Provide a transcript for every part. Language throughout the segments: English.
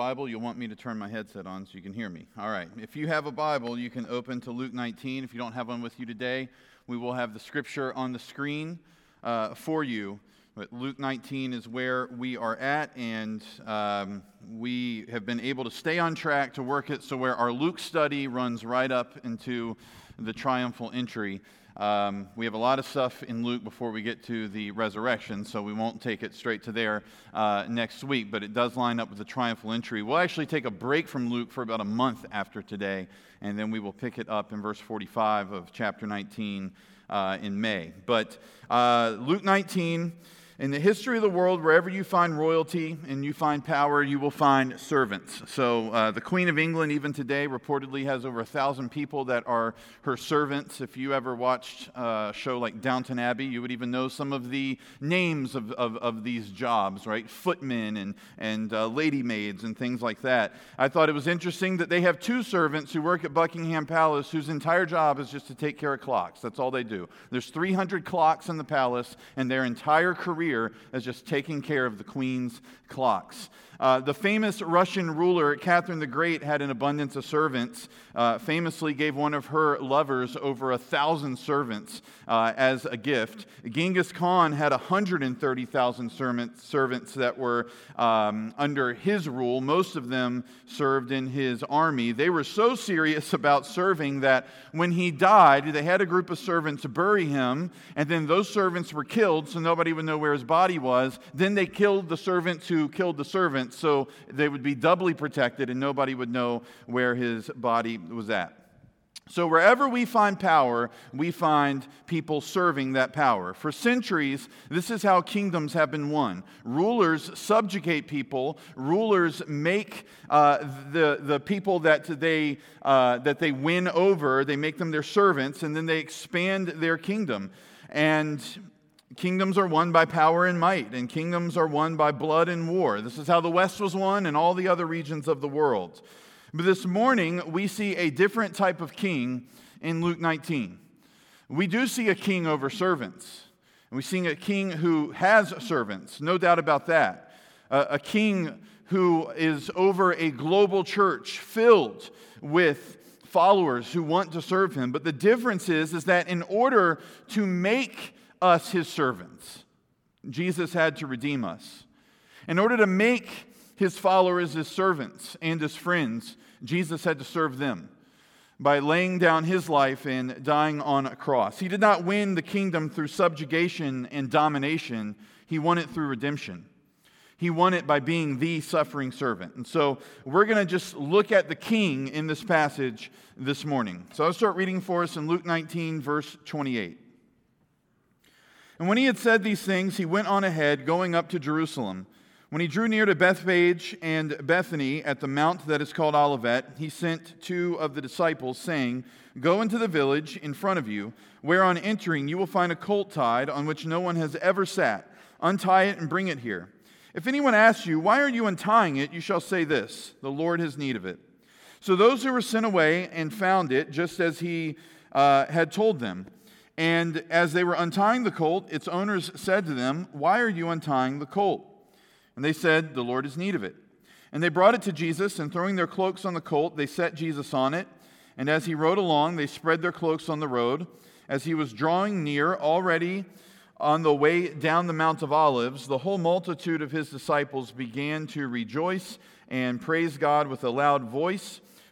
Bible, you'll want me to turn my headset on so you can hear me. All right. If you have a Bible, you can open to Luke 19. If you don't have one with you today, we will have the scripture on the screen uh, for you. But Luke 19 is where we are at, and um, we have been able to stay on track to work it so where our Luke study runs right up into the triumphal entry. Um, we have a lot of stuff in Luke before we get to the resurrection, so we won't take it straight to there uh, next week, but it does line up with the triumphal entry. We'll actually take a break from Luke for about a month after today, and then we will pick it up in verse 45 of chapter 19 uh, in May. But uh, Luke 19. In the history of the world, wherever you find royalty and you find power, you will find servants. So, uh, the Queen of England, even today, reportedly has over a thousand people that are her servants. If you ever watched a show like Downton Abbey, you would even know some of the names of, of, of these jobs, right? Footmen and, and uh, lady maids and things like that. I thought it was interesting that they have two servants who work at Buckingham Palace whose entire job is just to take care of clocks. That's all they do. There's 300 clocks in the palace, and their entire career as just taking care of the queen's clocks. Uh, the famous Russian ruler, Catherine the Great, had an abundance of servants, uh, famously gave one of her lovers over a thousand servants uh, as a gift. Genghis Khan had 130,000 servants that were um, under his rule. Most of them served in his army. They were so serious about serving that when he died, they had a group of servants to bury him, and then those servants were killed so nobody would know where his body was. Then they killed the servants who killed the servants so they would be doubly protected and nobody would know where his body was at. So, wherever we find power, we find people serving that power. For centuries, this is how kingdoms have been won. Rulers subjugate people, rulers make uh, the, the people that they, uh, that they win over, they make them their servants, and then they expand their kingdom. And Kingdoms are won by power and might, and kingdoms are won by blood and war. This is how the West was won and all the other regions of the world. But this morning, we see a different type of king in Luke 19. We do see a king over servants, and we see a king who has servants, no doubt about that. a king who is over a global church filled with followers who want to serve him. But the difference is, is that in order to make us his servants. Jesus had to redeem us. In order to make his followers his servants and his friends, Jesus had to serve them by laying down his life and dying on a cross. He did not win the kingdom through subjugation and domination, he won it through redemption. He won it by being the suffering servant. And so we're going to just look at the king in this passage this morning. So I'll start reading for us in Luke 19, verse 28. And when he had said these things, he went on ahead, going up to Jerusalem. When he drew near to Bethphage and Bethany at the mount that is called Olivet, he sent two of the disciples, saying, Go into the village in front of you, where on entering you will find a colt tied on which no one has ever sat. Untie it and bring it here. If anyone asks you, Why are you untying it? you shall say this The Lord has need of it. So those who were sent away and found it, just as he uh, had told them, and as they were untying the colt, its owners said to them, Why are you untying the colt? And they said, The Lord has need of it. And they brought it to Jesus, and throwing their cloaks on the colt, they set Jesus on it. And as he rode along, they spread their cloaks on the road. As he was drawing near, already on the way down the Mount of Olives, the whole multitude of his disciples began to rejoice and praise God with a loud voice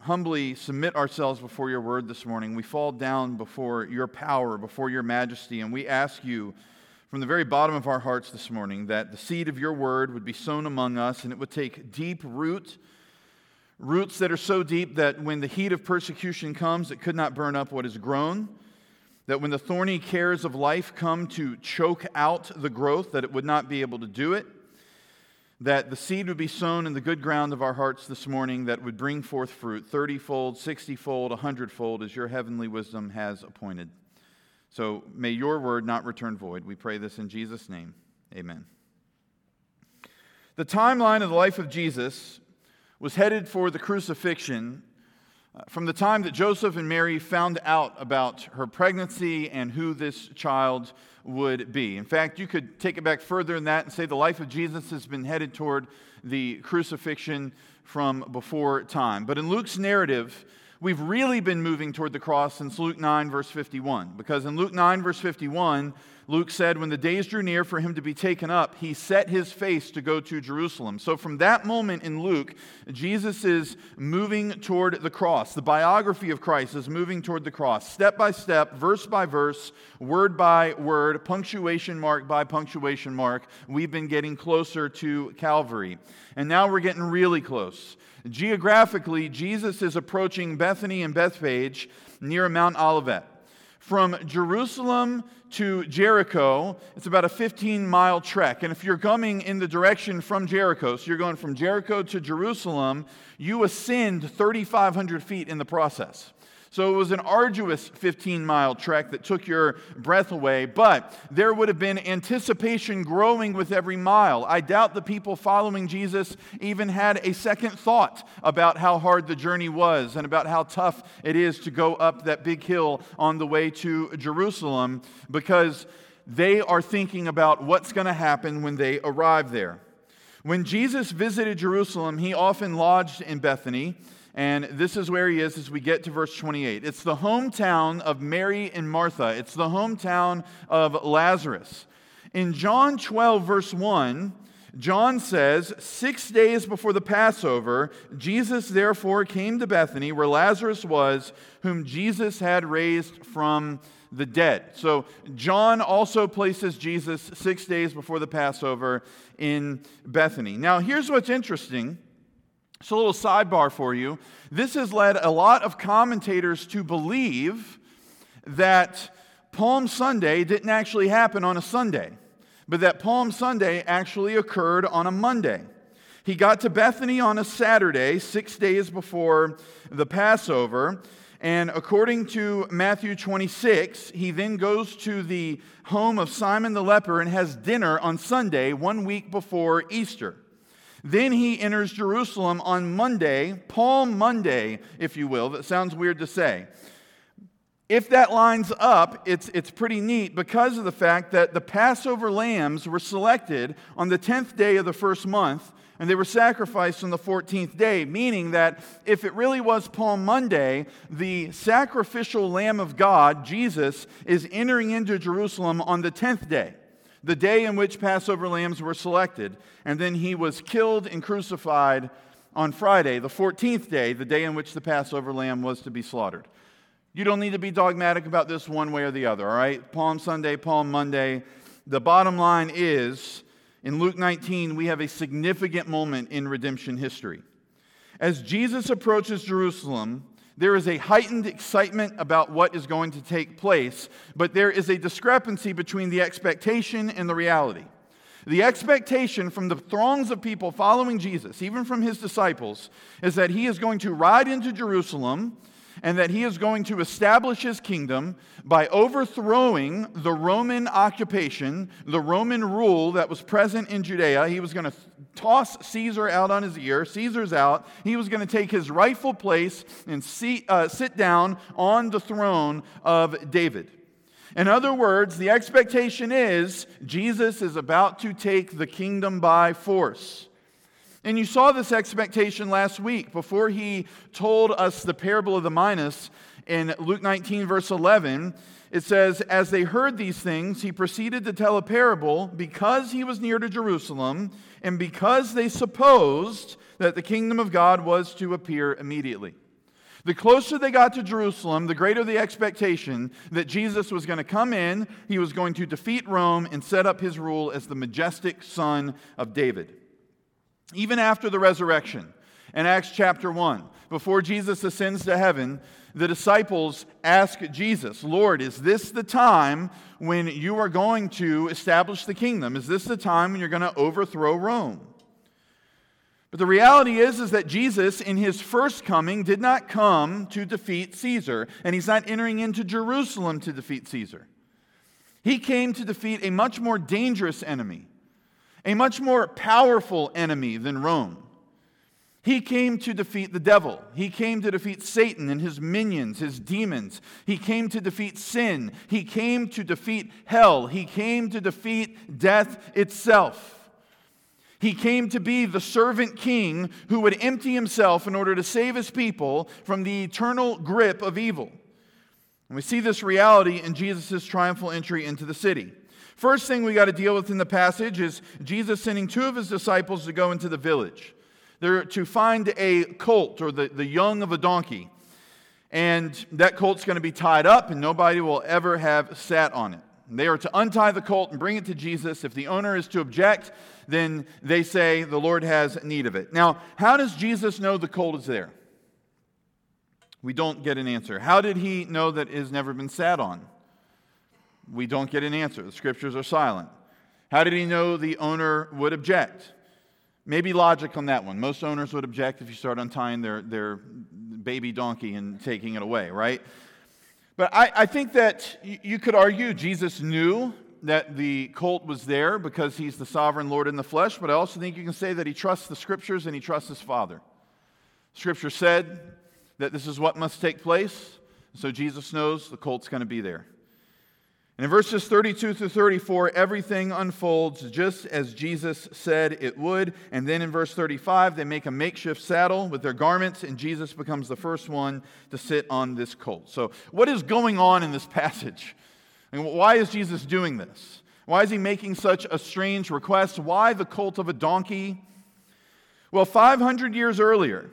humbly submit ourselves before your word this morning. We fall down before your power, before your majesty, and we ask you from the very bottom of our hearts this morning that the seed of your word would be sown among us and it would take deep root, roots that are so deep that when the heat of persecution comes, it could not burn up what is grown. That when the thorny cares of life come to choke out the growth, that it would not be able to do it that the seed would be sown in the good ground of our hearts this morning that would bring forth fruit 30 fold, 60 fold, 100 fold, as your heavenly wisdom has appointed. So may your word not return void. We pray this in Jesus' name. Amen. The timeline of the life of Jesus was headed for the crucifixion from the time that Joseph and Mary found out about her pregnancy and who this child would be. In fact, you could take it back further than that and say the life of Jesus has been headed toward the crucifixion from before time. But in Luke's narrative, we've really been moving toward the cross since Luke 9, verse 51. Because in Luke 9, verse 51, Luke said, When the days drew near for him to be taken up, he set his face to go to Jerusalem. So from that moment in Luke, Jesus is moving toward the cross. The biography of Christ is moving toward the cross, step by step, verse by verse, word by word, punctuation mark by punctuation mark. We've been getting closer to Calvary. And now we're getting really close. Geographically, Jesus is approaching Bethany and Bethphage near Mount Olivet. From Jerusalem to Jericho, it's about a 15 mile trek. And if you're coming in the direction from Jericho, so you're going from Jericho to Jerusalem, you ascend 3,500 feet in the process. So it was an arduous 15 mile trek that took your breath away, but there would have been anticipation growing with every mile. I doubt the people following Jesus even had a second thought about how hard the journey was and about how tough it is to go up that big hill on the way to Jerusalem because they are thinking about what's going to happen when they arrive there. When Jesus visited Jerusalem, he often lodged in Bethany. And this is where he is as we get to verse 28. It's the hometown of Mary and Martha, it's the hometown of Lazarus. In John 12, verse 1, John says, Six days before the Passover, Jesus therefore came to Bethany, where Lazarus was, whom Jesus had raised from the dead. So John also places Jesus six days before the Passover in Bethany. Now, here's what's interesting so, a little sidebar for you. This has led a lot of commentators to believe that Palm Sunday didn't actually happen on a Sunday, but that Palm Sunday actually occurred on a Monday. He got to Bethany on a Saturday, six days before the Passover. And according to Matthew 26, he then goes to the home of Simon the leper and has dinner on Sunday, one week before Easter. Then he enters Jerusalem on Monday, Palm Monday, if you will. That sounds weird to say. If that lines up, it's, it's pretty neat because of the fact that the Passover lambs were selected on the 10th day of the first month and they were sacrificed on the 14th day, meaning that if it really was Palm Monday, the sacrificial Lamb of God, Jesus, is entering into Jerusalem on the 10th day the day in which Passover lambs were selected. And then he was killed and crucified on Friday, the 14th day, the day in which the Passover lamb was to be slaughtered. You don't need to be dogmatic about this one way or the other, all right? Palm Sunday, Palm Monday. The bottom line is in Luke 19, we have a significant moment in redemption history. As Jesus approaches Jerusalem, there is a heightened excitement about what is going to take place, but there is a discrepancy between the expectation and the reality. The expectation from the throngs of people following Jesus, even from his disciples, is that he is going to ride into Jerusalem and that he is going to establish his kingdom by overthrowing the Roman occupation, the Roman rule that was present in Judea. He was going to toss Caesar out on his ear. Caesar's out. He was going to take his rightful place and see, uh, sit down on the throne of David. In other words, the expectation is Jesus is about to take the kingdom by force. And you saw this expectation last week before he told us the parable of the minas in Luke 19, verse 11. It says, As they heard these things, he proceeded to tell a parable because he was near to Jerusalem and because they supposed that the kingdom of God was to appear immediately. The closer they got to Jerusalem, the greater the expectation that Jesus was going to come in, he was going to defeat Rome and set up his rule as the majestic son of David. Even after the resurrection, in Acts chapter 1, before Jesus ascends to heaven, the disciples ask Jesus, Lord, is this the time when you are going to establish the kingdom? Is this the time when you're going to overthrow Rome? But the reality is, is that Jesus, in his first coming, did not come to defeat Caesar, and he's not entering into Jerusalem to defeat Caesar. He came to defeat a much more dangerous enemy, a much more powerful enemy than Rome. He came to defeat the devil. He came to defeat Satan and his minions, his demons. He came to defeat sin. He came to defeat hell. He came to defeat death itself. He came to be the servant king who would empty himself in order to save his people from the eternal grip of evil. And we see this reality in Jesus' triumphal entry into the city. First thing we got to deal with in the passage is Jesus sending two of his disciples to go into the village. They're to find a colt or the, the young of a donkey. And that colt's going to be tied up, and nobody will ever have sat on it. They are to untie the colt and bring it to Jesus. If the owner is to object, then they say the Lord has need of it. Now, how does Jesus know the colt is there? We don't get an answer. How did he know that it has never been sat on? We don't get an answer. The scriptures are silent. How did he know the owner would object? Maybe logic on that one. Most owners would object if you start untying their, their baby donkey and taking it away, right? But I, I think that you could argue Jesus knew that the colt was there because he's the sovereign Lord in the flesh, but I also think you can say that he trusts the scriptures and he trusts his Father. Scripture said that this is what must take place, so Jesus knows the colt's going to be there. And in verses 32 through 34, everything unfolds just as Jesus said it would. And then in verse 35, they make a makeshift saddle with their garments, and Jesus becomes the first one to sit on this colt. So, what is going on in this passage? And why is Jesus doing this? Why is he making such a strange request? Why the colt of a donkey? Well, 500 years earlier,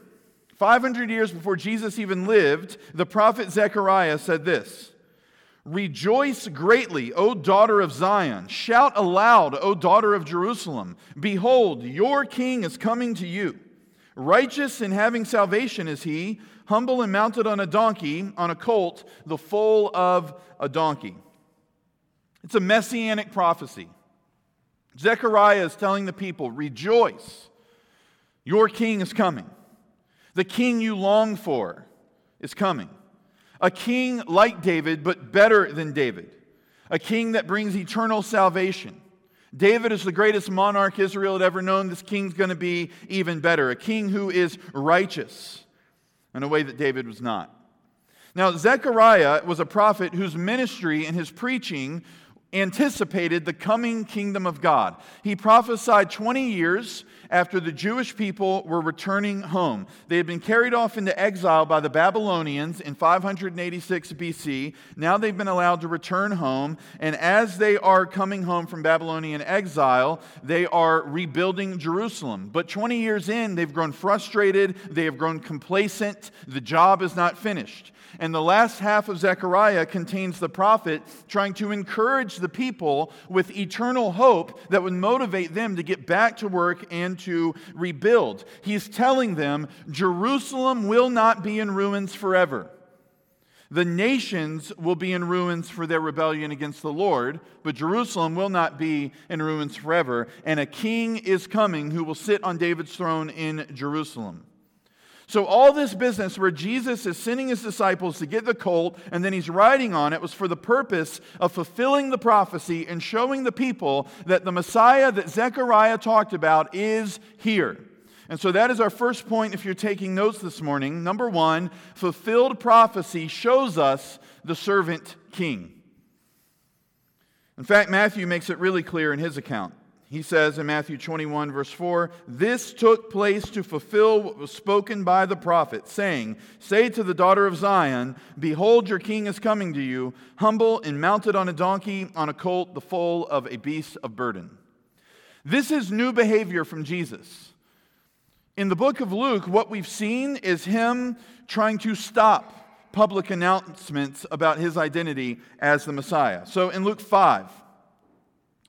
500 years before Jesus even lived, the prophet Zechariah said this. Rejoice greatly, O daughter of Zion. Shout aloud, O daughter of Jerusalem. Behold, your king is coming to you. Righteous and having salvation is he, humble and mounted on a donkey, on a colt, the foal of a donkey. It's a messianic prophecy. Zechariah is telling the people, Rejoice, your king is coming. The king you long for is coming. A king like David, but better than David. A king that brings eternal salvation. David is the greatest monarch Israel had ever known. This king's going to be even better. A king who is righteous in a way that David was not. Now, Zechariah was a prophet whose ministry and his preaching anticipated the coming kingdom of God. He prophesied 20 years after the Jewish people were returning home. They had been carried off into exile by the Babylonians in 586 BC. Now they've been allowed to return home. And as they are coming home from Babylonian exile, they are rebuilding Jerusalem. But 20 years in, they've grown frustrated, they have grown complacent, the job is not finished. And the last half of Zechariah contains the prophet trying to encourage the people with eternal hope that would motivate them to get back to work and to rebuild. He's telling them Jerusalem will not be in ruins forever. The nations will be in ruins for their rebellion against the Lord, but Jerusalem will not be in ruins forever. And a king is coming who will sit on David's throne in Jerusalem. So, all this business where Jesus is sending his disciples to get the colt and then he's riding on it was for the purpose of fulfilling the prophecy and showing the people that the Messiah that Zechariah talked about is here. And so that is our first point if you're taking notes this morning. Number one, fulfilled prophecy shows us the servant king. In fact, Matthew makes it really clear in his account. He says in Matthew 21, verse 4, This took place to fulfill what was spoken by the prophet, saying, Say to the daughter of Zion, Behold, your king is coming to you, humble and mounted on a donkey, on a colt, the foal of a beast of burden. This is new behavior from Jesus. In the book of Luke, what we've seen is him trying to stop public announcements about his identity as the Messiah. So in Luke 5,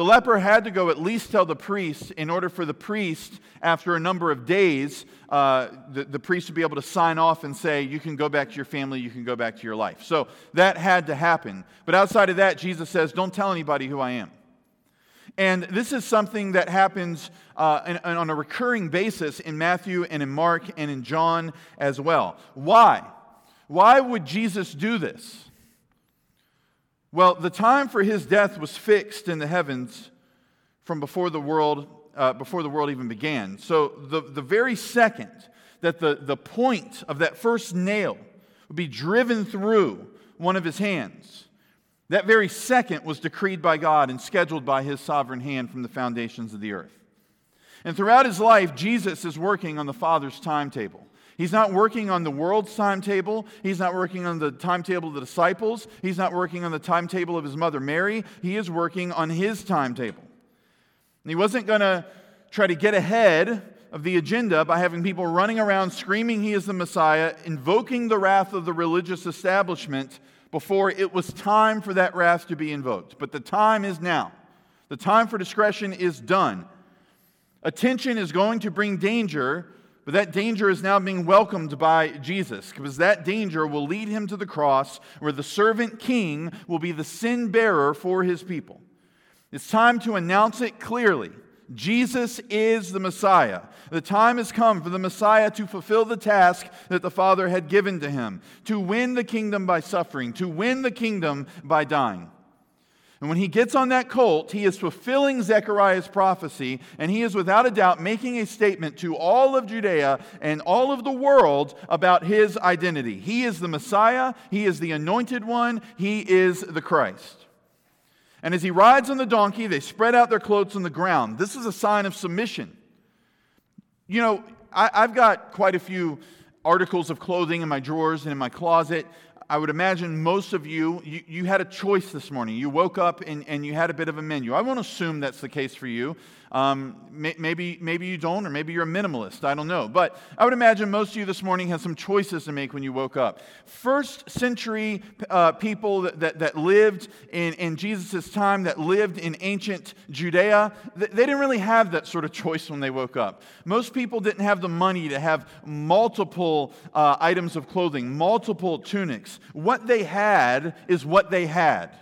The leper had to go at least tell the priest in order for the priest, after a number of days, uh, the, the priest would be able to sign off and say, You can go back to your family, you can go back to your life. So that had to happen. But outside of that, Jesus says, Don't tell anybody who I am. And this is something that happens uh, in, in, on a recurring basis in Matthew and in Mark and in John as well. Why? Why would Jesus do this? Well, the time for his death was fixed in the heavens from before the world, uh, before the world even began. So the, the very second that the, the point of that first nail would be driven through one of his hands, that very second was decreed by God and scheduled by his sovereign hand from the foundations of the earth. And throughout his life, Jesus is working on the Father's timetable. He's not working on the world's timetable. He's not working on the timetable of the disciples. He's not working on the timetable of his mother Mary. He is working on his timetable. And he wasn't going to try to get ahead of the agenda by having people running around screaming he is the Messiah, invoking the wrath of the religious establishment before it was time for that wrath to be invoked. But the time is now. The time for discretion is done. Attention is going to bring danger but that danger is now being welcomed by Jesus because that danger will lead him to the cross where the servant king will be the sin bearer for his people. It's time to announce it clearly. Jesus is the Messiah. The time has come for the Messiah to fulfill the task that the Father had given to him to win the kingdom by suffering, to win the kingdom by dying. And when he gets on that colt, he is fulfilling Zechariah's prophecy, and he is without a doubt making a statement to all of Judea and all of the world about his identity. He is the Messiah, he is the anointed one, he is the Christ. And as he rides on the donkey, they spread out their clothes on the ground. This is a sign of submission. You know, I, have got quite a few articles of clothing in my drawers and in my closet. I would imagine most of you, you, you, had a choice this morning. You woke up and, and you had a bit of a menu. I won't assume that's the case for you. Um, may, maybe, maybe you don't, or maybe you're a minimalist. I don't know. But I would imagine most of you this morning had some choices to make when you woke up. First century uh, people that, that, that, lived in, in Jesus' time, that lived in ancient Judea, they didn't really have that sort of choice when they woke up. Most people didn't have the money to have multiple uh, items of clothing, multiple tunics. What they had is what they had.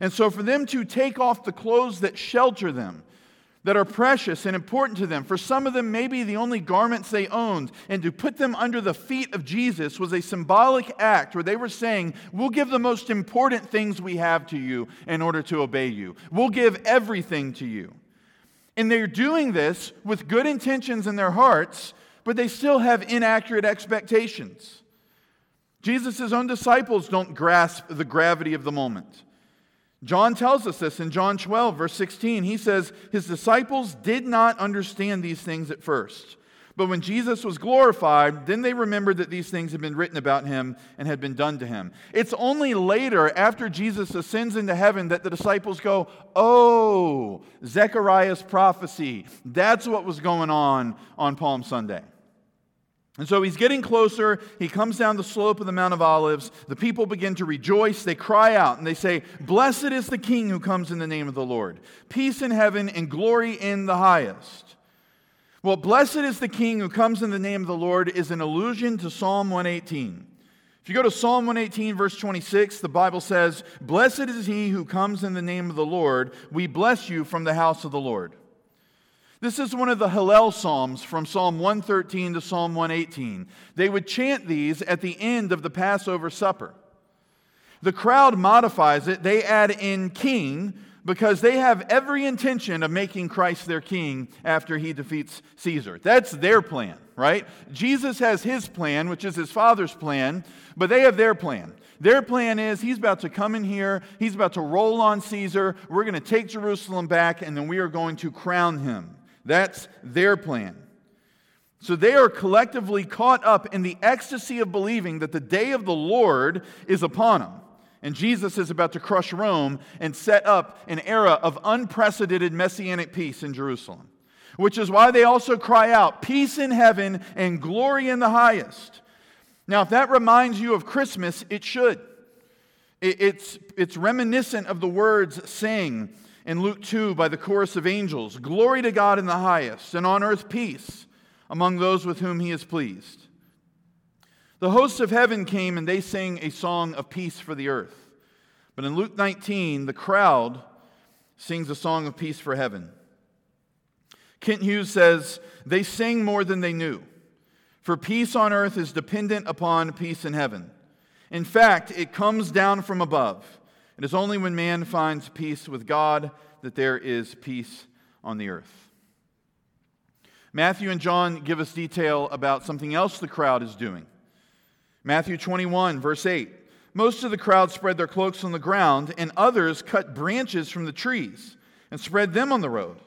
And so, for them to take off the clothes that shelter them, that are precious and important to them. For some of them, maybe the only garments they owned. And to put them under the feet of Jesus was a symbolic act where they were saying, We'll give the most important things we have to you in order to obey you. We'll give everything to you. And they're doing this with good intentions in their hearts, but they still have inaccurate expectations. Jesus' own disciples don't grasp the gravity of the moment. John tells us this in John 12, verse 16. He says, His disciples did not understand these things at first. But when Jesus was glorified, then they remembered that these things had been written about him and had been done to him. It's only later, after Jesus ascends into heaven, that the disciples go, Oh, Zechariah's prophecy. That's what was going on on Palm Sunday. And so he's getting closer. He comes down the slope of the Mount of Olives. The people begin to rejoice. They cry out and they say, Blessed is the King who comes in the name of the Lord. Peace in heaven and glory in the highest. Well, blessed is the King who comes in the name of the Lord is an allusion to Psalm 118. If you go to Psalm 118, verse 26, the Bible says, Blessed is he who comes in the name of the Lord. We bless you from the house of the Lord. This is one of the Hallel Psalms from Psalm 113 to Psalm 118. They would chant these at the end of the Passover supper. The crowd modifies it, they add in king because they have every intention of making Christ their king after he defeats Caesar. That's their plan, right? Jesus has his plan, which is his father's plan, but they have their plan. Their plan is he's about to come in here, he's about to roll on Caesar, we're going to take Jerusalem back, and then we are going to crown him. That's their plan. So they are collectively caught up in the ecstasy of believing that the day of the Lord is upon them. And Jesus is about to crush Rome and set up an era of unprecedented messianic peace in Jerusalem. Which is why they also cry out, Peace in heaven and glory in the highest. Now, if that reminds you of Christmas, it should. It's, it's reminiscent of the words sang in Luke 2 by the chorus of angels Glory to God in the highest, and on earth peace among those with whom he is pleased. The hosts of heaven came and they sang a song of peace for the earth. But in Luke 19, the crowd sings a song of peace for heaven. Kent Hughes says, They sing more than they knew, for peace on earth is dependent upon peace in heaven. In fact, it comes down from above. It is only when man finds peace with God that there is peace on the earth. Matthew and John give us detail about something else the crowd is doing. Matthew 21, verse 8. Most of the crowd spread their cloaks on the ground, and others cut branches from the trees and spread them on the road.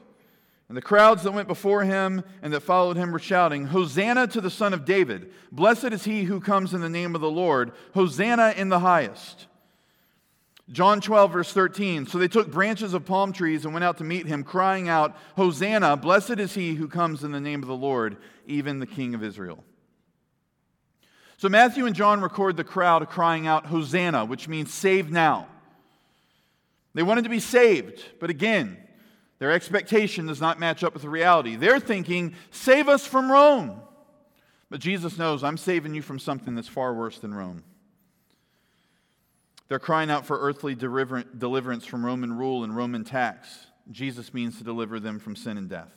And the crowds that went before him and that followed him were shouting, Hosanna to the Son of David! Blessed is he who comes in the name of the Lord! Hosanna in the highest! John 12, verse 13. So they took branches of palm trees and went out to meet him, crying out, Hosanna! Blessed is he who comes in the name of the Lord, even the King of Israel. So Matthew and John record the crowd crying out, Hosanna, which means save now. They wanted to be saved, but again, their expectation does not match up with the reality. They're thinking, save us from Rome. But Jesus knows, I'm saving you from something that's far worse than Rome. They're crying out for earthly deliverance from Roman rule and Roman tax. Jesus means to deliver them from sin and death.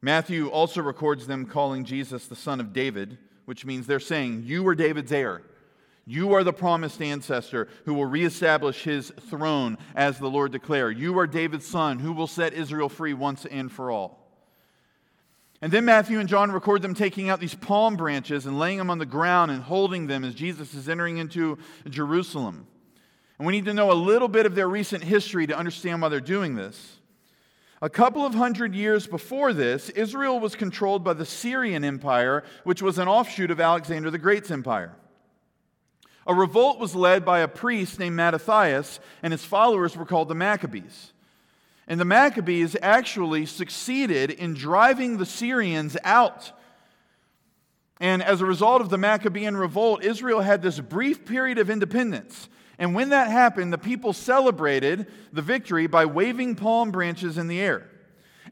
Matthew also records them calling Jesus the son of David, which means they're saying, You are David's heir. You are the promised ancestor who will reestablish his throne as the Lord declared. You are David's son who will set Israel free once and for all. And then Matthew and John record them taking out these palm branches and laying them on the ground and holding them as Jesus is entering into Jerusalem. And we need to know a little bit of their recent history to understand why they're doing this. A couple of hundred years before this, Israel was controlled by the Syrian Empire, which was an offshoot of Alexander the Great's empire. A revolt was led by a priest named Mattathias, and his followers were called the Maccabees. And the Maccabees actually succeeded in driving the Syrians out. And as a result of the Maccabean revolt, Israel had this brief period of independence. And when that happened, the people celebrated the victory by waving palm branches in the air.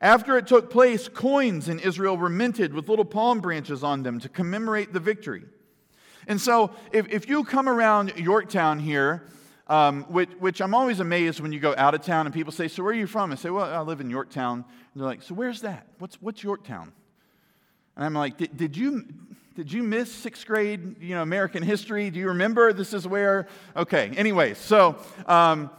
After it took place, coins in Israel were minted with little palm branches on them to commemorate the victory. And so, if, if you come around Yorktown here um, which, which, I'm always amazed when you go out of town and people say, So where are you from? I say, Well, I live in Yorktown. And they're like, So where's that? What's, what's Yorktown? And I'm like, did, you, did you miss sixth grade you know, American history? Do you remember this is where? Okay, anyway, so um,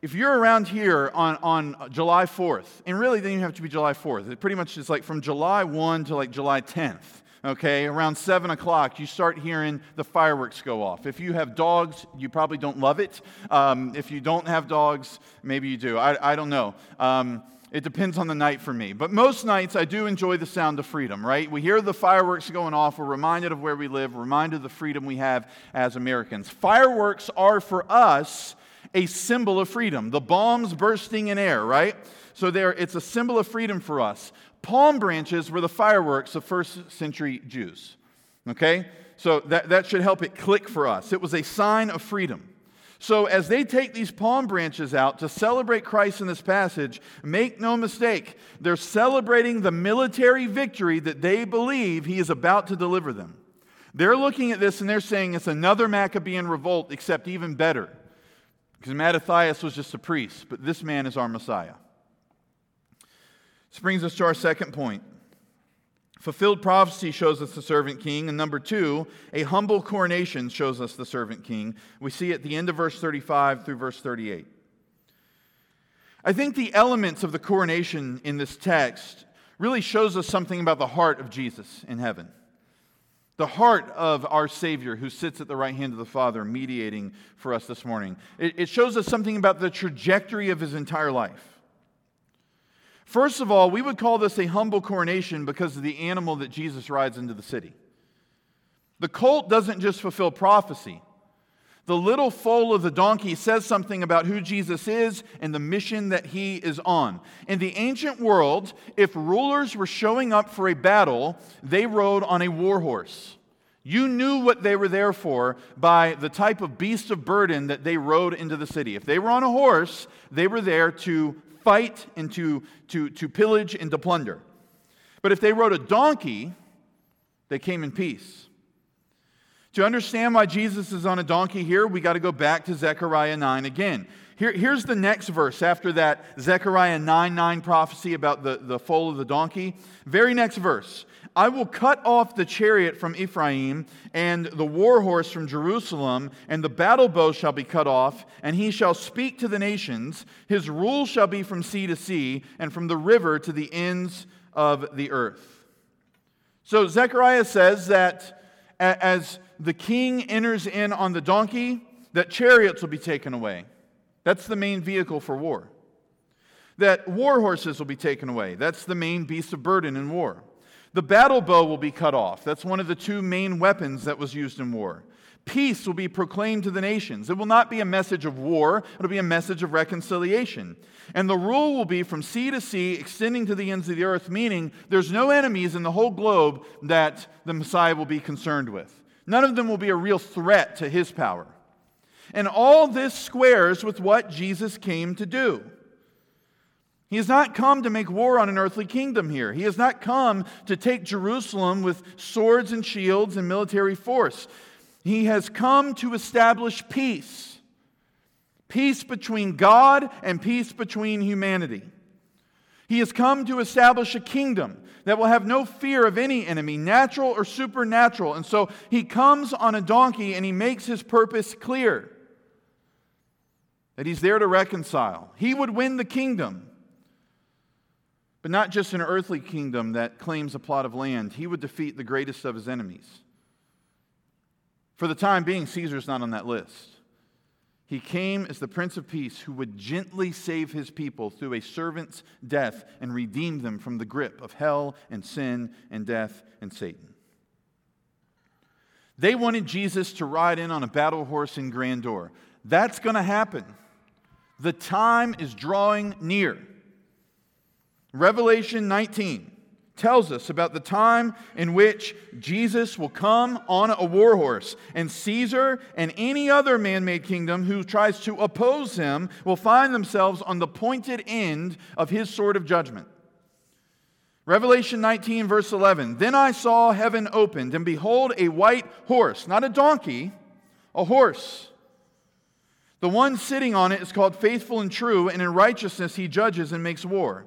if you're around here on, on July 4th, and really then you have to be July 4th, it pretty much is like from July 1 to like July 10th okay, around 7 o'clock, you start hearing the fireworks go off. If you have dogs, you probably don't love it. Um, if you don't have dogs, maybe you do. I, I don't know. Um, it depends on the night for me. But most nights, I do enjoy the sound of freedom, right? We hear the fireworks going off. We're reminded of where we live, reminded of the freedom we have as Americans. Fireworks are for us a symbol of freedom. The bombs bursting in air, right? So there, it's a symbol of freedom for us palm branches were the fireworks of first century Jews. Okay? So that, that should help it click for us. It was a sign of freedom. So, as they take these palm branches out to celebrate Christ in this passage, make no mistake, they're celebrating the military victory that they believe he is about to deliver them. They're looking at this and they're saying it's another Maccabean revolt, except even better. Because Mattathias was just a priest, but this man is our Messiah. This brings us to our second point. Fulfilled prophecy shows us the servant king. And number two, a humble coronation shows us the servant king. We see at the end of verse 35 through verse 38. I think the elements of the coronation in this text really shows us something about the heart of Jesus in heaven. The heart of our Savior who sits at the right hand of the Father, mediating for us this morning. It, it shows us something about the trajectory of his entire life. First of all, we would call this a humble coronation because of the animal that Jesus rides into the city. The colt doesn't just fulfill prophecy. The little foal of the donkey says something about who Jesus is and the mission that he is on. In the ancient world, if rulers were showing up for a battle, they rode on a war horse. You knew what they were there for by the type of beast of burden that they rode into the city. If they were on a horse, they were there to fight and to, to, to pillage and to plunder. But if they rode a donkey, they came in peace. To understand why Jesus is on a donkey here, we got to go back to Zechariah 9 again. Here, here's the next verse after that Zechariah 9 9 prophecy about the, the foal of the donkey. Very next verse. I will cut off the chariot from Ephraim, and the war horse from Jerusalem, and the battle bow shall be cut off, and he shall speak to the nations. His rule shall be from sea to sea, and from the river to the ends of the earth. So Zechariah says that as the king enters in on the donkey, that chariots will be taken away. That's the main vehicle for war. That war horses will be taken away. That's the main beast of burden in war. The battle bow will be cut off. That's one of the two main weapons that was used in war. Peace will be proclaimed to the nations. It will not be a message of war, it'll be a message of reconciliation. And the rule will be from sea to sea, extending to the ends of the earth, meaning there's no enemies in the whole globe that the Messiah will be concerned with. None of them will be a real threat to his power. And all this squares with what Jesus came to do. He has not come to make war on an earthly kingdom here. He has not come to take Jerusalem with swords and shields and military force. He has come to establish peace peace between God and peace between humanity. He has come to establish a kingdom that will have no fear of any enemy, natural or supernatural. And so he comes on a donkey and he makes his purpose clear that he's there to reconcile. He would win the kingdom, but not just an earthly kingdom that claims a plot of land. He would defeat the greatest of his enemies. For the time being, Caesar's not on that list. He came as the Prince of Peace who would gently save his people through a servant's death and redeem them from the grip of hell and sin and death and Satan. They wanted Jesus to ride in on a battle horse in grandeur. That's going to happen. The time is drawing near. Revelation 19 tells us about the time in which Jesus will come on a war horse, and Caesar and any other man made kingdom who tries to oppose him will find themselves on the pointed end of his sword of judgment. Revelation 19, verse 11 Then I saw heaven opened, and behold, a white horse, not a donkey, a horse. The one sitting on it is called faithful and true, and in righteousness he judges and makes war.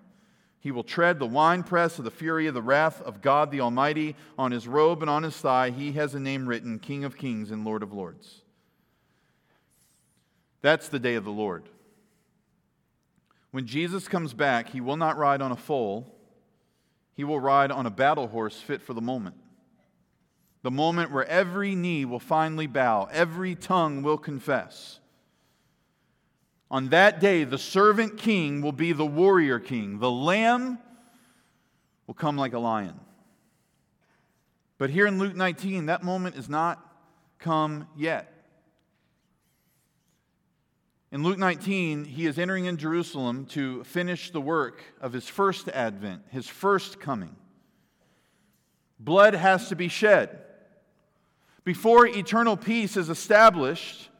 He will tread the winepress of the fury of the wrath of God the Almighty. On his robe and on his thigh, he has a name written King of Kings and Lord of Lords. That's the day of the Lord. When Jesus comes back, he will not ride on a foal, he will ride on a battle horse fit for the moment. The moment where every knee will finally bow, every tongue will confess on that day, the servant king will be the warrior king. The lamb will come like a lion. But here in Luke 19, that moment is not come yet. In Luke 19, he is entering in Jerusalem to finish the work of his first advent, his first coming. Blood has to be shed. Before eternal peace is established,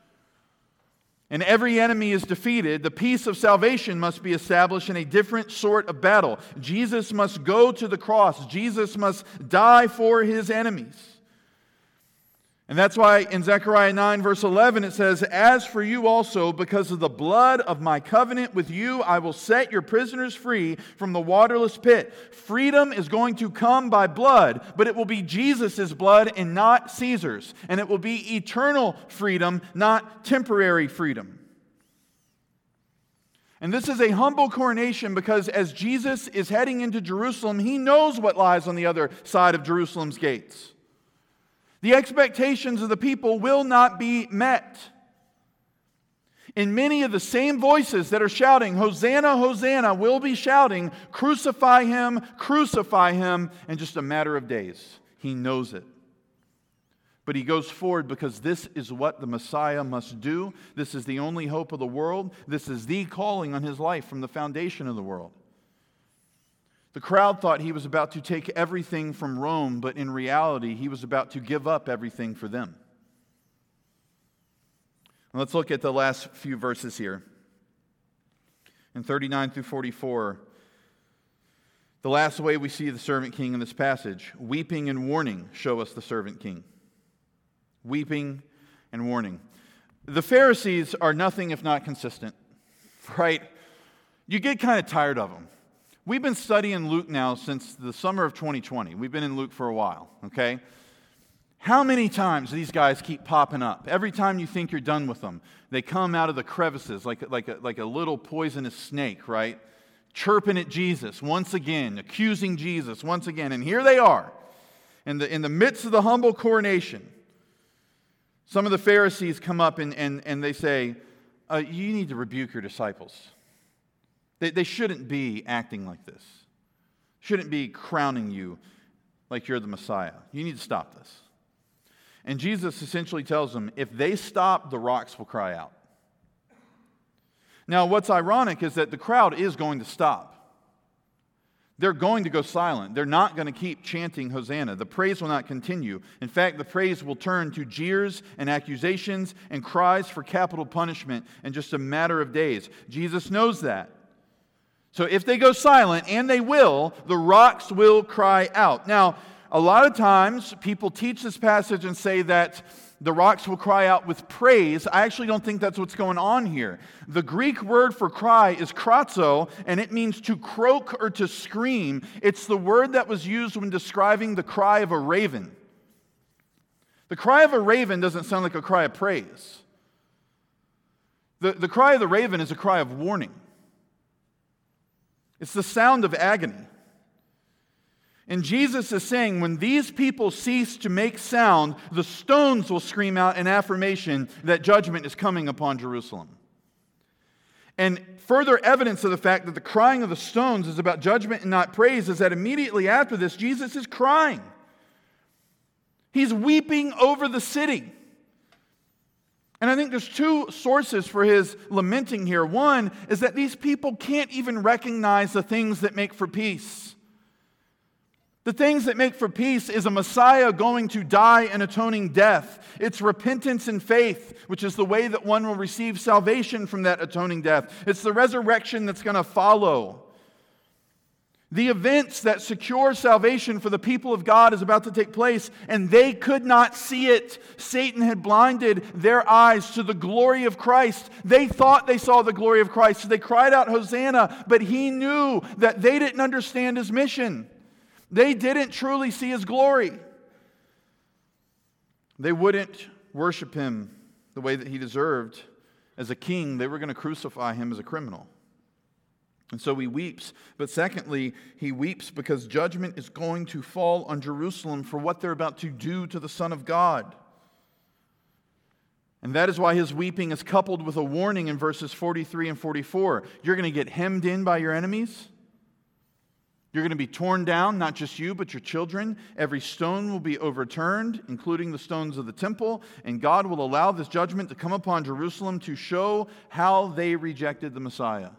and every enemy is defeated, the peace of salvation must be established in a different sort of battle. Jesus must go to the cross, Jesus must die for his enemies. And that's why in Zechariah 9, verse 11, it says, As for you also, because of the blood of my covenant with you, I will set your prisoners free from the waterless pit. Freedom is going to come by blood, but it will be Jesus' blood and not Caesar's. And it will be eternal freedom, not temporary freedom. And this is a humble coronation because as Jesus is heading into Jerusalem, he knows what lies on the other side of Jerusalem's gates. The expectations of the people will not be met. In many of the same voices that are shouting, Hosanna, Hosanna, will be shouting, Crucify him, crucify him, in just a matter of days. He knows it. But he goes forward because this is what the Messiah must do. This is the only hope of the world. This is the calling on his life from the foundation of the world. The crowd thought he was about to take everything from Rome, but in reality, he was about to give up everything for them. Let's look at the last few verses here. In 39 through 44, the last way we see the servant king in this passage weeping and warning show us the servant king. Weeping and warning. The Pharisees are nothing if not consistent, right? You get kind of tired of them. We've been studying Luke now since the summer of 2020. We've been in Luke for a while, okay? How many times do these guys keep popping up? Every time you think you're done with them, they come out of the crevices like, like, a, like a little poisonous snake, right? Chirping at Jesus once again, accusing Jesus once again. And here they are in the, in the midst of the humble coronation. Some of the Pharisees come up and, and, and they say, uh, You need to rebuke your disciples. They, they shouldn't be acting like this, shouldn't be crowning you like you're the Messiah. You need to stop this. And Jesus essentially tells them if they stop, the rocks will cry out. Now, what's ironic is that the crowd is going to stop. They're going to go silent. They're not going to keep chanting Hosanna. The praise will not continue. In fact, the praise will turn to jeers and accusations and cries for capital punishment in just a matter of days. Jesus knows that. So if they go silent, and they will, the rocks will cry out. Now, a lot of times people teach this passage and say that the rocks will cry out with praise. I actually don't think that's what's going on here. The Greek word for cry is krazo, and it means to croak or to scream. It's the word that was used when describing the cry of a raven. The cry of a raven doesn't sound like a cry of praise. The, the cry of the raven is a cry of warning. It's the sound of agony. And Jesus is saying, when these people cease to make sound, the stones will scream out an affirmation that judgment is coming upon Jerusalem. And further evidence of the fact that the crying of the stones is about judgment and not praise is that immediately after this, Jesus is crying. He's weeping over the city. And I think there's two sources for his lamenting here. One is that these people can't even recognize the things that make for peace. The things that make for peace is a Messiah going to die an atoning death. It's repentance and faith, which is the way that one will receive salvation from that atoning death. It's the resurrection that's going to follow. The events that secure salvation for the people of God is about to take place, and they could not see it. Satan had blinded their eyes to the glory of Christ. They thought they saw the glory of Christ, so they cried out, Hosanna, but he knew that they didn't understand his mission. They didn't truly see his glory. They wouldn't worship him the way that he deserved as a king, they were going to crucify him as a criminal. And so he weeps. But secondly, he weeps because judgment is going to fall on Jerusalem for what they're about to do to the Son of God. And that is why his weeping is coupled with a warning in verses 43 and 44. You're going to get hemmed in by your enemies. You're going to be torn down, not just you, but your children. Every stone will be overturned, including the stones of the temple. And God will allow this judgment to come upon Jerusalem to show how they rejected the Messiah.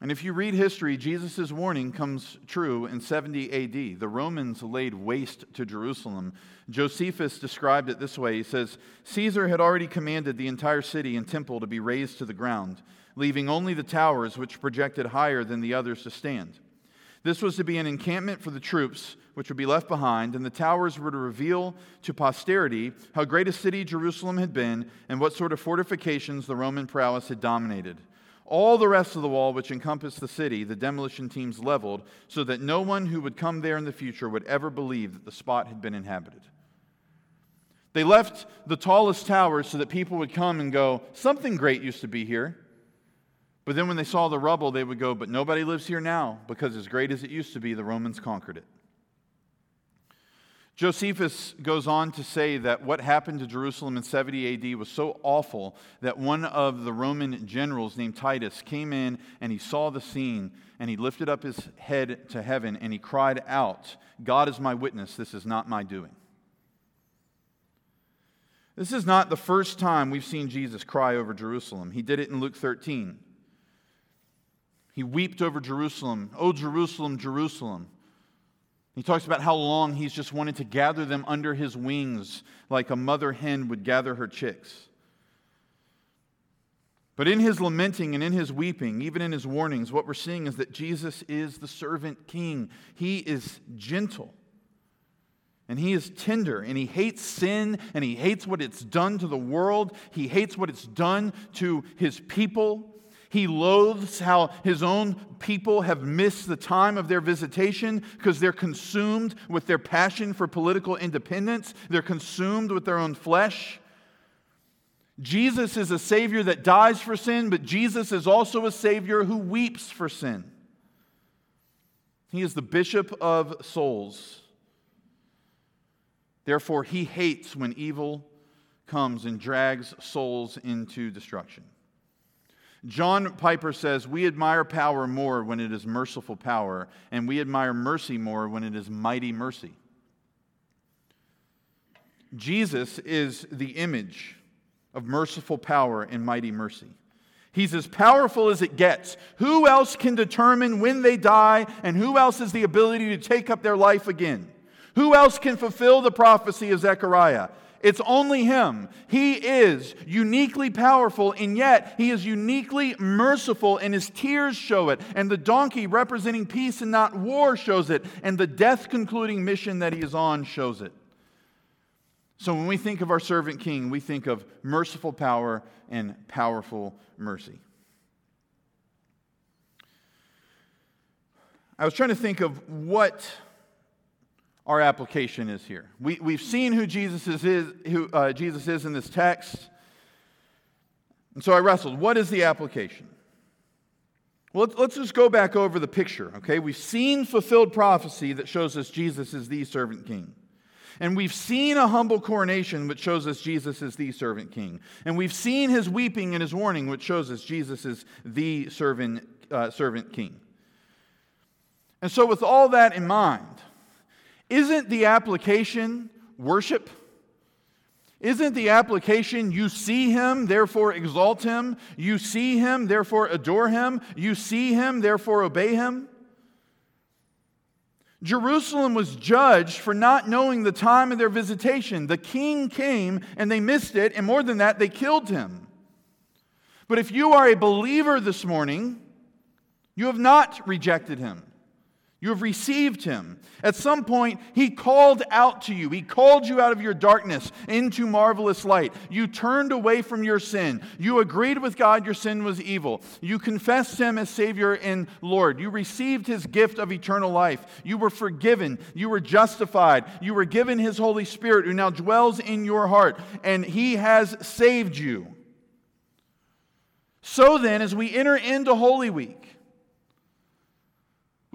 And if you read history, Jesus' warning comes true in 70 AD. The Romans laid waste to Jerusalem. Josephus described it this way He says, Caesar had already commanded the entire city and temple to be razed to the ground, leaving only the towers which projected higher than the others to stand. This was to be an encampment for the troops which would be left behind, and the towers were to reveal to posterity how great a city Jerusalem had been and what sort of fortifications the Roman prowess had dominated. All the rest of the wall, which encompassed the city, the demolition teams leveled, so that no one who would come there in the future would ever believe that the spot had been inhabited. They left the tallest towers so that people would come and go, Something great used to be here. But then when they saw the rubble, they would go, But nobody lives here now, because as great as it used to be, the Romans conquered it. Josephus goes on to say that what happened to Jerusalem in 70 AD was so awful that one of the Roman generals named Titus came in and he saw the scene and he lifted up his head to heaven and he cried out, God is my witness, this is not my doing. This is not the first time we've seen Jesus cry over Jerusalem. He did it in Luke 13. He wept over Jerusalem. Oh, Jerusalem, Jerusalem. He talks about how long he's just wanted to gather them under his wings like a mother hen would gather her chicks. But in his lamenting and in his weeping, even in his warnings, what we're seeing is that Jesus is the servant king. He is gentle and he is tender and he hates sin and he hates what it's done to the world. He hates what it's done to his people. He loathes how his own people have missed the time of their visitation because they're consumed with their passion for political independence. They're consumed with their own flesh. Jesus is a Savior that dies for sin, but Jesus is also a Savior who weeps for sin. He is the Bishop of souls. Therefore, he hates when evil comes and drags souls into destruction. John Piper says, We admire power more when it is merciful power, and we admire mercy more when it is mighty mercy. Jesus is the image of merciful power and mighty mercy. He's as powerful as it gets. Who else can determine when they die, and who else has the ability to take up their life again? Who else can fulfill the prophecy of Zechariah? It's only Him. He is uniquely powerful, and yet He is uniquely merciful, and His tears show it. And the donkey representing peace and not war shows it. And the death concluding mission that He is on shows it. So when we think of our servant king, we think of merciful power and powerful mercy. I was trying to think of what our application is here. We, we've seen who Jesus is, who uh, Jesus is in this text. And so I wrestled. What is the application? Well, let's, let's just go back over the picture, okay? We've seen fulfilled prophecy that shows us Jesus is the servant king. And we've seen a humble coronation, which shows us Jesus is the servant king. And we've seen his weeping and his warning, which shows us Jesus is the servant, uh, servant king. And so, with all that in mind, isn't the application worship? Isn't the application you see him, therefore exalt him? You see him, therefore adore him? You see him, therefore obey him? Jerusalem was judged for not knowing the time of their visitation. The king came and they missed it, and more than that, they killed him. But if you are a believer this morning, you have not rejected him. You have received him. At some point, he called out to you. He called you out of your darkness into marvelous light. You turned away from your sin. You agreed with God your sin was evil. You confessed him as Savior and Lord. You received his gift of eternal life. You were forgiven. You were justified. You were given his Holy Spirit who now dwells in your heart, and he has saved you. So then, as we enter into Holy Week,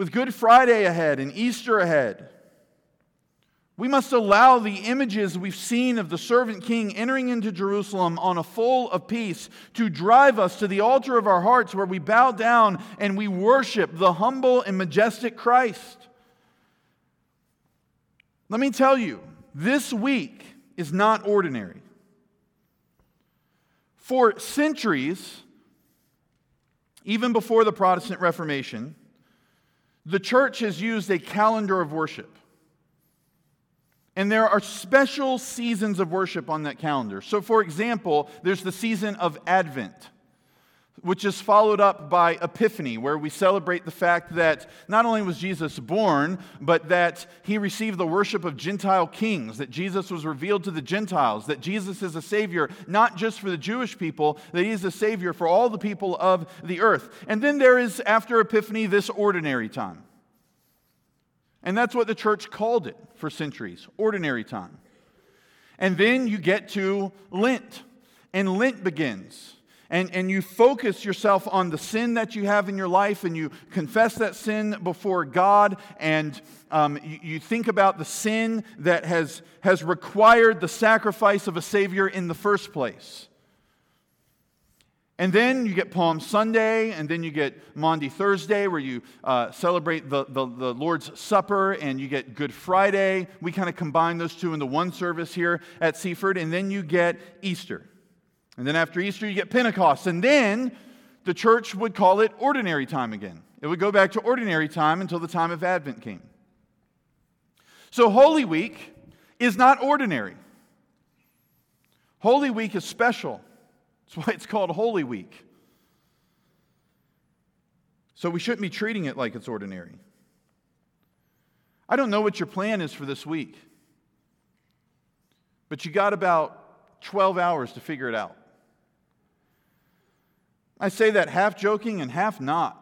with Good Friday ahead and Easter ahead, we must allow the images we've seen of the servant king entering into Jerusalem on a full of peace to drive us to the altar of our hearts where we bow down and we worship the humble and majestic Christ. Let me tell you, this week is not ordinary. For centuries, even before the Protestant Reformation, the church has used a calendar of worship. And there are special seasons of worship on that calendar. So, for example, there's the season of Advent. Which is followed up by Epiphany, where we celebrate the fact that not only was Jesus born, but that he received the worship of Gentile kings, that Jesus was revealed to the Gentiles, that Jesus is a Savior not just for the Jewish people, that he is a Savior for all the people of the earth. And then there is, after Epiphany, this ordinary time. And that's what the church called it for centuries ordinary time. And then you get to Lent, and Lent begins and, and you focus yourself on the sin that you have in your life and you confess that sin before God and um, you, you think about the sin that has, has required the sacrifice of a Savior in the first place. And then you get Palm Sunday, and then you get Maundy Thursday, where you uh, celebrate the, the, the, Lord's Supper, and you get Good Friday. We kind of combine those two into one service here at Seaford, and then you get Easter. And then after Easter, you get Pentecost. And then the church would call it ordinary time again. It would go back to ordinary time until the time of Advent came. So Holy Week is not ordinary. Holy Week is special. That's why it's called Holy Week. So we shouldn't be treating it like it's ordinary. I don't know what your plan is for this week, but you got about 12 hours to figure it out. I say that half joking and half not.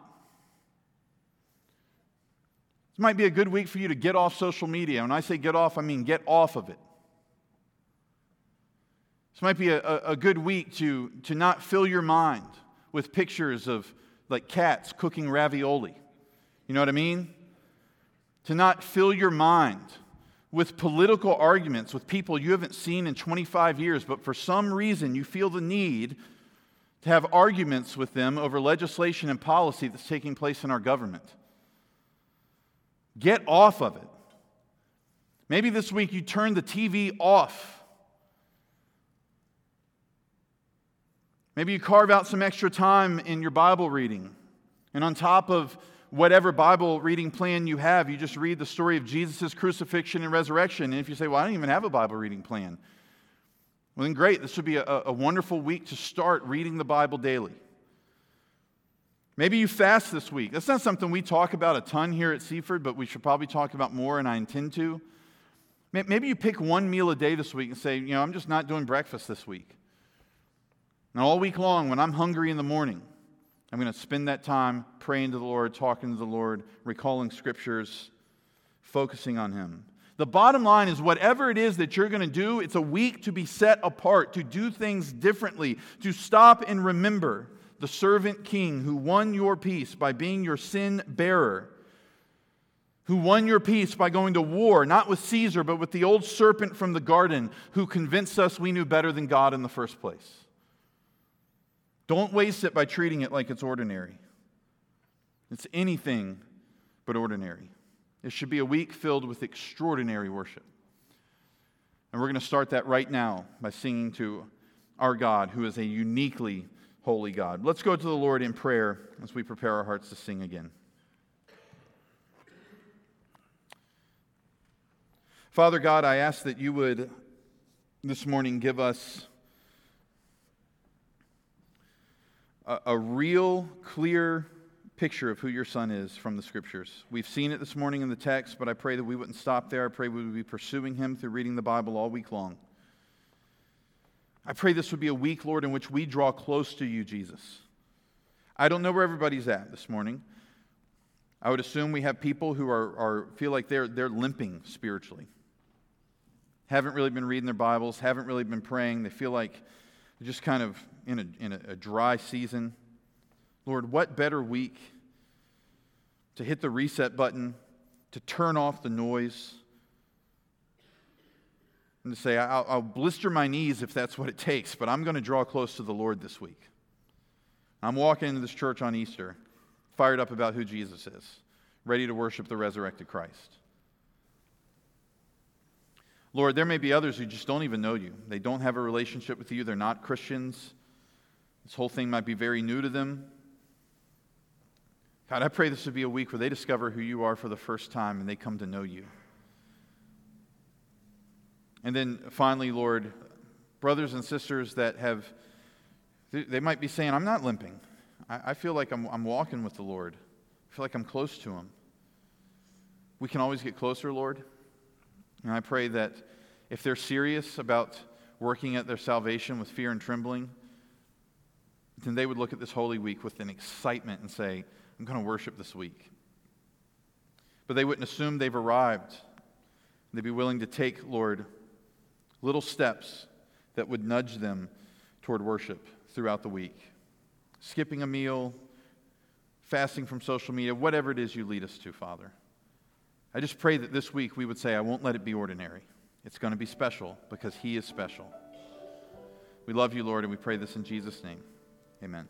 This might be a good week for you to get off social media. When I say get off, I mean get off of it. This might be a, a, good week to, to not fill your mind with pictures of like cats cooking ravioli. You know what I mean? To not fill your mind with political arguments with people you haven't seen in 25 years, but for some reason you feel the need to have arguments with them over legislation and policy that's taking place in our government. Get off of it. Maybe this week you turn the TV off. Maybe you carve out some extra time in your Bible reading. And on top of whatever Bible reading plan you have, you just read the story of Jesus' crucifixion and resurrection. And if you say, Well, I don't even have a Bible reading plan, well, then great. This would be a, a wonderful week to start reading the Bible daily. Maybe you fast this week. That's not something we talk about a ton here at Seaford, but we should probably talk about more, and I intend to. Maybe you pick one meal a day this week and say, you know, I'm just not doing breakfast this week. And all week long, when I'm hungry in the morning, I'm going to spend that time praying to the Lord, talking to the Lord, recalling scriptures, focusing on Him. The bottom line is whatever it is that you're going to do, it's a week to be set apart, to do things differently, to stop and remember the servant king who won your peace by being your sin bearer, who won your peace by going to war, not with Caesar, but with the old serpent from the garden who convinced us we knew better than God in the first place. Don't waste it by treating it like it's ordinary. It's anything but ordinary. It should be a week filled with extraordinary worship. And we're going to start that right now by singing to our God, who is a uniquely holy God. Let's go to the Lord in prayer as we prepare our hearts to sing again. Father God, I ask that you would this morning give us a, a real, clear picture of who your son is from the scriptures. We've seen it this morning in the text, but I pray that we wouldn't stop there. I pray we would be pursuing him through reading the Bible all week long. I pray this would be a week, Lord, in which we draw close to you, Jesus. I don't know where everybody's at this morning. I would assume we have people who are, are feel like they're, they're limping spiritually. Haven't really been reading their Bibles, haven't really been praying. They feel like they're just kind of in a, in a, a dry season. Lord, what better week to hit the reset button, to turn off the noise, and to say, I'll, I'll blister my knees if that's what it takes, but I'm going to draw close to the Lord this week. I'm walking into this church on Easter, fired up about who Jesus is, ready to worship the resurrected Christ. Lord, there may be others who just don't even know you. They don't have a relationship with you. They're not Christians. This whole thing might be very new to them. God, I pray this would be a week where they discover who you are for the first time and they come to know you. And then finally, Lord, brothers and sisters that have, they might be saying, I'm not limping. I, feel like I'm, I'm walking with the Lord. I feel like I'm close to Him. We can always get closer, Lord. And I pray that if they're serious about working at their salvation with fear and trembling, then they would look at this Holy Week with an excitement and say, I'm going to worship this week. But they wouldn't assume they've arrived. They'd be willing to take, Lord, little steps that would nudge them toward worship throughout the week. Skipping a meal, fasting from social media, whatever it is you lead us to, Father. I just pray that this week we would say, I won't let it be ordinary. It's going to be special because He is special. We love you, Lord, and we pray this in Jesus' name. Amen.